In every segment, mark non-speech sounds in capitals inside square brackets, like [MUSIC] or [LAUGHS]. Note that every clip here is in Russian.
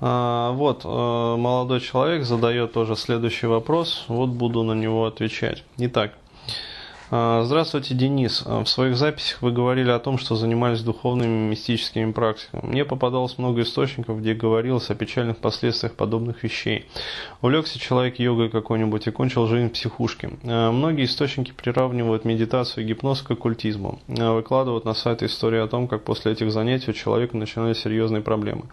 А, вот, э, молодой человек задает тоже следующий вопрос, вот буду на него отвечать. Итак, а, Здравствуйте, Денис. А, в своих записях вы говорили о том, что занимались духовными мистическими практиками. Мне попадалось много источников, где говорилось о печальных последствиях подобных вещей. Увлекся человек йогой какой-нибудь и кончил жизнь в психушке. Многие источники приравнивают медитацию и гипноз к оккультизму. Выкладывают на сайт истории о том, как после этих занятий у человека начинались серьезные проблемы.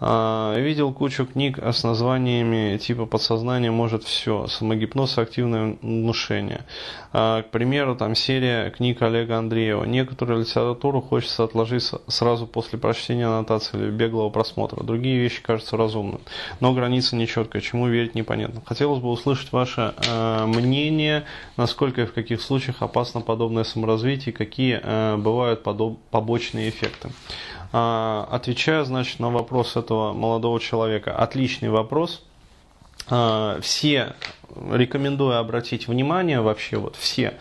А, видел кучу книг с названиями типа «Подсознание может все», «Самогипноз, активное внушение». А, к примеру, там серия книг Олега Андреева. Некоторую литературу хочется отложить сразу после прочтения аннотации или беглого просмотра. Другие вещи кажутся разумными. Но граница нечеткая, чему верить непонятно. Хотелось бы услышать ваше э, мнение, насколько и в каких случаях опасно подобное саморазвитие, какие э, бывают побочные эффекты. А, отвечаю, значит, на вопрос этого молодого человека. Отличный вопрос. А, все рекомендую обратить внимание вообще вот все,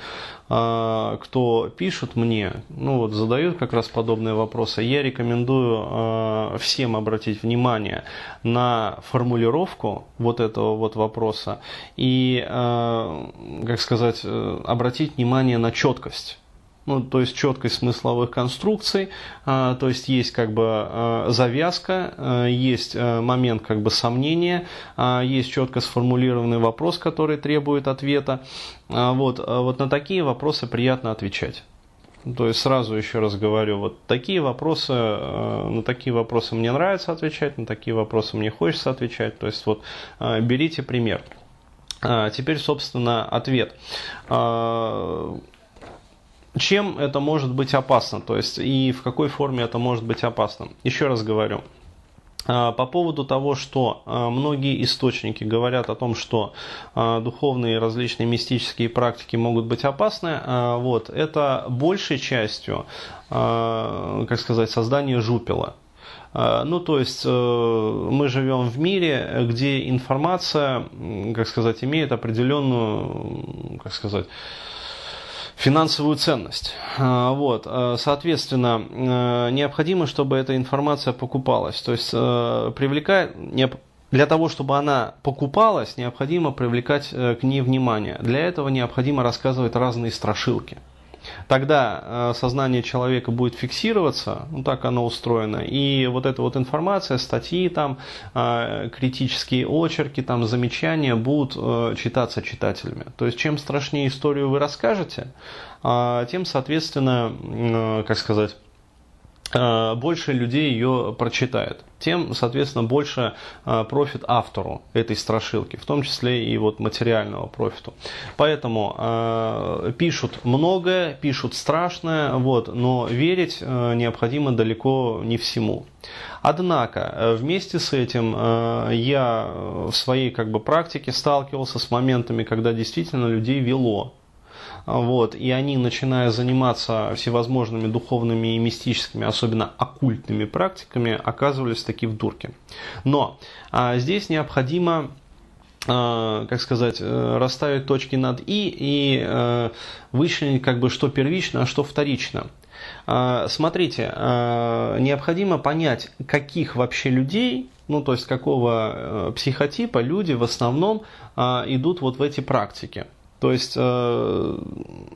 а, кто пишут мне, ну вот задают как раз подобные вопросы, я рекомендую всем обратить внимание на формулировку вот этого вот вопроса и, как сказать, э, обратить внимание на четкость ну, то есть четкость смысловых конструкций, а, то есть есть как бы а, завязка, а, есть момент как бы сомнения, есть четко сформулированный вопрос, который требует ответа. Вот, вот на такие вопросы приятно отвечать. То есть сразу еще раз говорю, вот такие вопросы, на такие вопросы мне нравится отвечать, на такие вопросы мне хочется отвечать. То есть вот берите пример. Теперь, собственно, ответ чем это может быть опасно, то есть и в какой форме это может быть опасно. Еще раз говорю, а, по поводу того, что а, многие источники говорят о том, что а, духовные различные мистические практики могут быть опасны, вот, это большей частью, как сказать, создание жупела. Ну, то есть э, мы живем в мире, где информация, как сказать, имеет определенную, как сказать, финансовую ценность. А, вот, а, соответственно, э, необходимо, чтобы эта информация покупалась. То есть привлекает, для того, чтобы она покупалась, необходимо привлекать э, к ней внимание. Для этого необходимо рассказывать разные страшилки тогда э, сознание человека будет фиксироваться, ну так оно устроено, и вот эта вот информация, статьи там, э, критические очерки, там, замечания будут э, читаться читателями. То есть чем страшнее историю вы расскажете, тем, соответственно, как сказать, больше людей ее прочитает. Тем, соответственно, больше э, профит автору этой страшилки, в том числе и вот материального профиту. Поэтому э, пишут многое, пишут страшное, вот, но верить э, необходимо далеко не всему. Однако, э, вместе с этим э, я в своей как бы, практике сталкивался с моментами, когда действительно людей вело вот, и они, начиная заниматься всевозможными духовными и мистическими, особенно оккультными практиками, оказывались таки в дурке. Но а, здесь необходимо а, как сказать, э, расставить точки над «и» и э, вычленить, как бы, что первично, а что вторично. А, смотрите, необходимо понять, каких вообще людей, ну то есть какого э, психотипа люди в основном идут вот в эти практики. То есть э,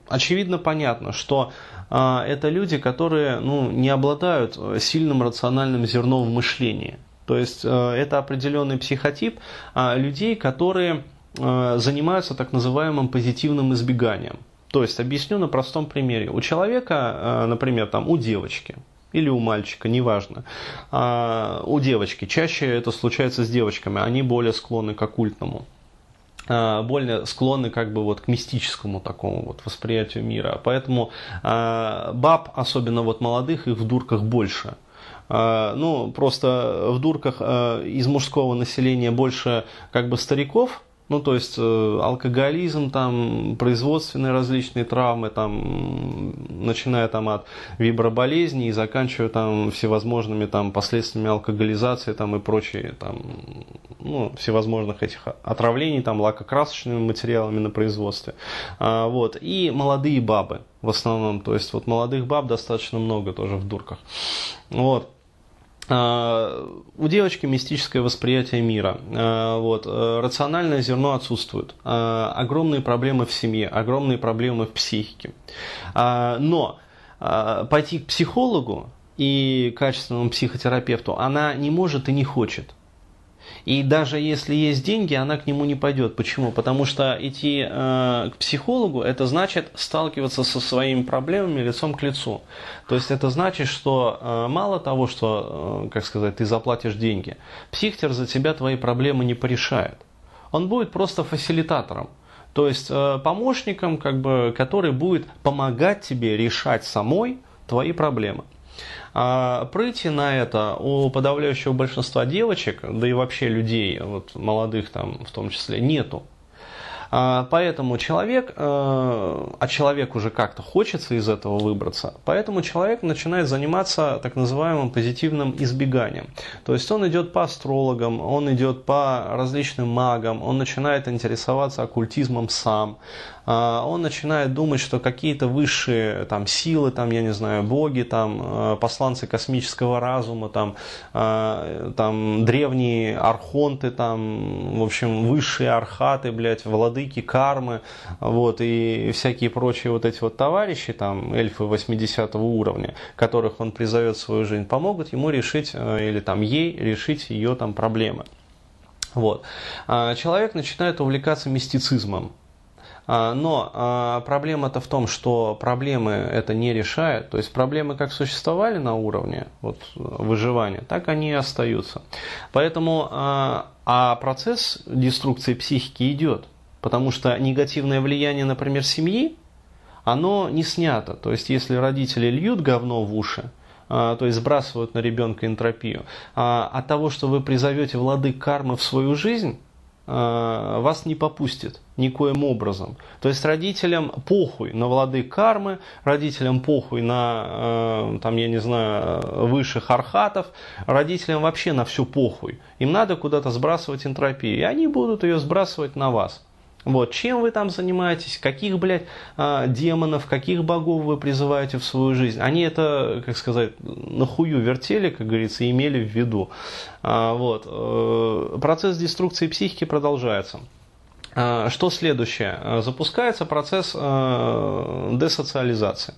очевидно понятно, что э, это люди, которые ну, не обладают сильным рациональным зерном в мышлении. То есть э, это определенный психотип людей, которые занимаются так называемым позитивным избеганием. То есть объясню на простом примере. У человека, например, там, у девочки, или у мальчика, неважно. А, у девочки. Чаще это случается с девочками, они более склонны к оккультному. А, более склонны как бы вот к мистическому такому вот восприятию мира. Поэтому э, баб, особенно вот молодых, их в дурках больше. Э, ну, просто в дурках э, из мужского населения больше как бы стариков, ну, то есть э, алкоголизм, там, производственные различные травмы, там, начиная там от виброболезней и заканчивая там всевозможными там последствиями алкоголизации там и прочие там, ну, всевозможных этих отравлений, там, лакокрасочными материалами на производстве. А, вот. И молодые бабы в основном, то есть вот молодых баб достаточно много тоже в дурках. Вот. У девочки мистическое восприятие мира, вот, рациональное зерно отсутствует, огромные проблемы в семье, огромные проблемы в психике. Но пойти к психологу и качественному психотерапевту она не может и не хочет. И даже если есть деньги, она к нему не пойдет. Почему? Потому что идти э, к психологу, это значит сталкиваться со своими проблемами лицом к лицу. То есть это значит, что э, мало того, что, э, как сказать, ты заплатишь деньги, психтер за тебя твои проблемы не порешает. Он будет просто фасилитатором. То есть э, помощником, как бы, который будет помогать тебе решать самой твои проблемы. А прыти на это у подавляющего большинства девочек, да и вообще людей, вот молодых там в том числе, нету. А, поэтому человек, э, а человек уже как-то хочется из этого выбраться, поэтому человек начинает заниматься так называемым позитивным избеганием. То есть он идет по астрологам, он идет по различным магам, он начинает интересоваться оккультизмом сам, а, он начинает думать, что какие-то высшие там, силы, там, я не знаю, боги, там, э, посланцы космического разума, там, а, там, древние архонты, там, в общем, высшие архаты, блядь, владыки кармы, вот, и всякие прочие вот эти вот товарищи, там, эльфы 80 уровня, которых он призовет в свою жизнь, помогут ему решить, э, или там ей решить ее там проблемы. Вот. А человек начинает увлекаться мистицизмом. А, но а, проблема-то в том, что проблемы это не решает. То есть проблемы как существовали на уровне вот, выживания, так они и остаются. Поэтому а процесс деструкции психики идет. Потому что негативное влияние, например, семьи, оно не снято. То есть, если родители льют говно в уши, то есть сбрасывают на ребенка энтропию, от того, что вы призовете владык кармы в свою жизнь, Э, вас не попустит никоим образом. То есть родителям похуй на владык кармы, родителям похуй на, там, я не знаю, высших архатов, родителям вообще на все похуй. Им надо куда-то сбрасывать энтропию, и они будут ее сбрасывать на вас. Вот, чем вы там занимаетесь, каких, блядь, а, демонов, каких богов вы призываете в свою жизнь. Они это, как сказать, нахую вертели, как говорится, имели в виду. А, вот. Э, процесс деструкции психики продолжается. А, что следующее? Запускается процесс десоциализации.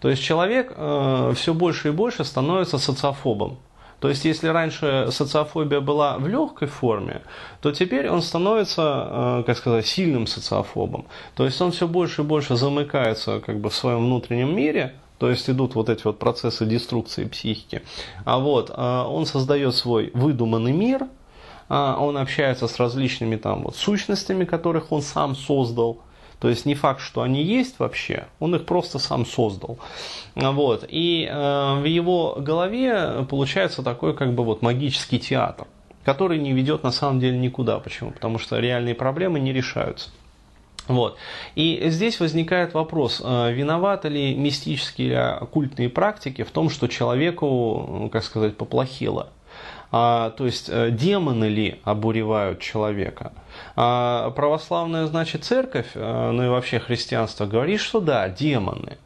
То есть человек все больше и больше становится социофобом. То есть, если раньше социофобия была в легкой форме, то теперь он становится, э, как сказать, сильным социофобом. То есть, он все больше и больше замыкается как бы, в своем внутреннем мире, то есть идут вот эти вот процессы деструкции психики. А вот э, он создает свой выдуманный мир, э, он общается с различными там вот сущностями, которых он сам создал, то есть не факт, что они есть вообще, он их просто сам создал. Вот. И э, в его голове получается такой как бы вот магический театр, который не ведет на самом деле никуда. Почему? Потому что реальные проблемы не решаются. Вот. И здесь возникает вопрос, э, виноваты ли мистические или оккультные практики в том, что человеку, как сказать, поплохело. А, то есть э, демоны ли обуревают человека? А православная, значит, церковь, э, ну и вообще христианство говорит, что да, демоны.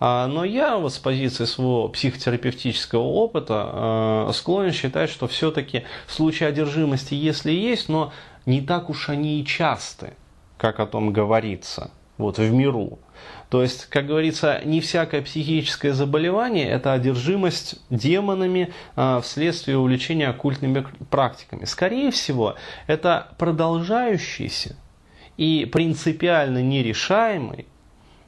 А, но я вот с позиции своего психотерапевтического опыта э, склонен считать, что все-таки случаи одержимости, если есть, но не так уж они и часты, как о том говорится вот, в миру. То есть, как говорится, не всякое психическое заболевание – это одержимость демонами э, вследствие увлечения оккультными практиками. Скорее всего, это продолжающийся и принципиально нерешаемый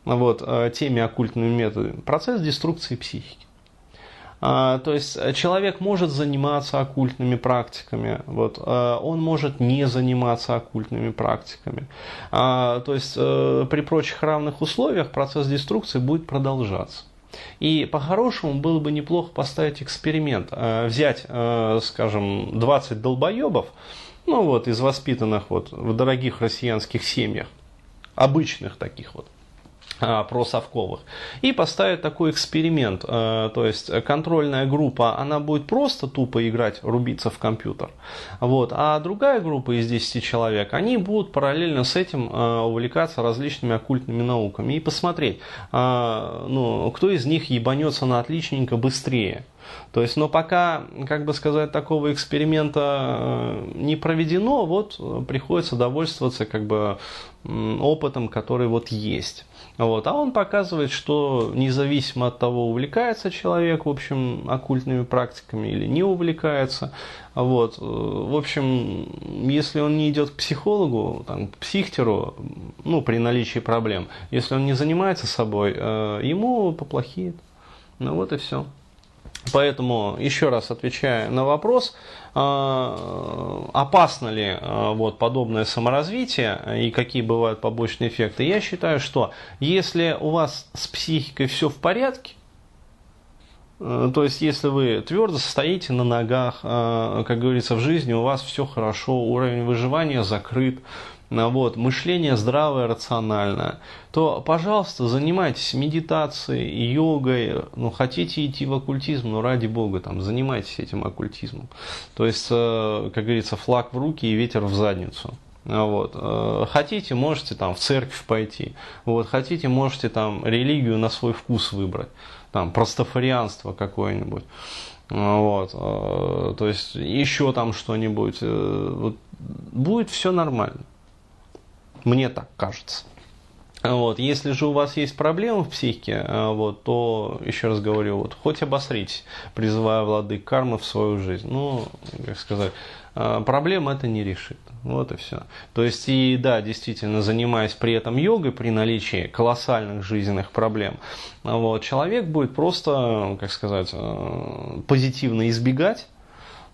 вот, э, теми оккультными методами процесс деструкции психики. А, то есть э, человек может заниматься оккультными практиками, вот, э, он может не заниматься оккультными практиками. А, то есть э, при прочих равных условиях процесс деструкции будет продолжаться. И по-хорошему было бы неплохо поставить эксперимент, взять, скажем, 20 долбоебов, ну вот, из воспитанных вот в дорогих россиянских семьях, обычных таких вот, [LAUGHS] про совковых. И поставить такой эксперимент. А, то есть контрольная группа, она будет просто тупо играть, рубиться в компьютер. Вот. А другая группа из 10 человек, они будут параллельно с этим а, увлекаться различными оккультными науками и посмотреть, ну, кто из них ебанется на отличненько быстрее. То есть, но пока, как бы сказать, такого эксперимента не проведено, вот приходится довольствоваться как бы опытом, который вот есть. Вот. А он показывает, что независимо от того, увлекается человек, в общем, оккультными практиками или не увлекается, вот. в общем, если он не идет к психологу, там, к психтеру, ну, при наличии проблем, если он не занимается собой, э, ему поплохеет. Ну вот и все. Поэтому, еще раз отвечая на вопрос, а, опасно ли а, вот, подобное саморазвитие и какие бывают побочные эффекты, я считаю, что если у вас с психикой все в порядке, э, то есть, если вы твердо стоите на ногах, а, как говорится, в жизни у вас все хорошо, уровень выживания закрыт, вот, мышление здравое, рациональное, то, пожалуйста, занимайтесь медитацией, йогой, ну, хотите идти в оккультизм, ну, ради бога, там, занимайтесь этим оккультизмом. То есть, э, как говорится, флаг в руки и ветер в задницу. Вот. Э, хотите, можете там в церковь пойти. Вот. Хотите, можете там религию на свой вкус выбрать. Там простофарианство какое-нибудь. Вот. Э, то есть еще там что-нибудь. Будет все нормально. Мне так кажется. Вот. Если же у вас есть проблемы в психике, э, вот, то, еще раз говорю, вот, хоть обосритесь, призывая владык кармы в свою жизнь. Ну, как сказать, э, проблем это не решит. Вот и все. То есть, и да, действительно, занимаясь при этом йогой, при наличии колоссальных жизненных проблем, вот, человек будет просто, как сказать, э, позитивно избегать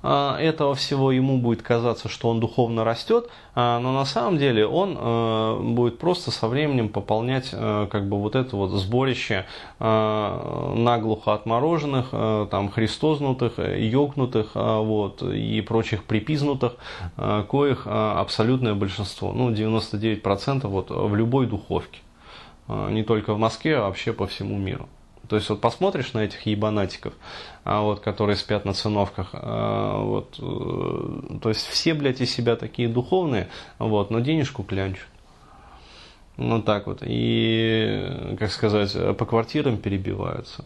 этого всего ему будет казаться, что он духовно растет, а, но на самом деле он а, будет просто со временем пополнять как бы вот это вот сборище наглухо отмороженных, там христознутых, йогнутых вот, и прочих припизнутых, коих абсолютное большинство, ну 99% вот в любой духовке. Не только в Москве, а вообще по всему миру. То есть вот посмотришь на этих ебанатиков, а, вот, которые спят на циновках, а, вот, э, то есть все, блядь, из себя такие духовные, вот, но денежку клянчут. Ну так вот. И, как сказать, по квартирам перебиваются.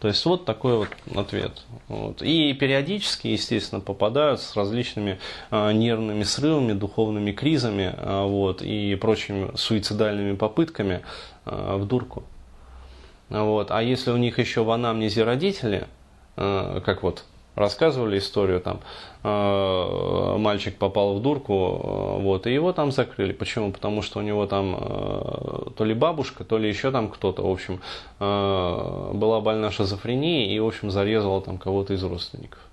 То есть вот такой вот ответ. Вот. И периодически, естественно, попадают с различными а, нервными срывами, духовными кризами а, вот, и прочими суицидальными попытками а, в дурку. Вот. А если у них еще в анамнезе родители, э, как вот рассказывали историю, там э, мальчик попал в дурку, э, вот, и его там закрыли. Почему? Потому что у него там то ли бабушка, то ли еще там кто-то, в общем, была больна шизофренией и, в общем, зарезала там кого-то из родственников.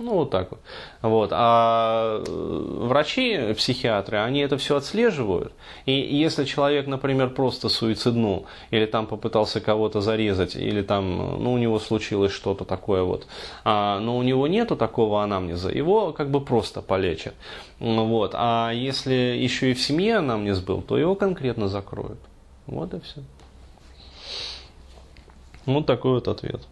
Ну, вот так вот. вот. А э, врачи, психиатры, они это все отслеживают. И если человек, например, просто суициднул, или там попытался кого-то зарезать, или там, ну, у него случилось что-то такое вот, а, но у него нету такого анамнеза, его как бы просто полечат. Вот. А если еще и в семье анамнез был, то его конкретно закроют. Вот и все. Вот такой вот ответ.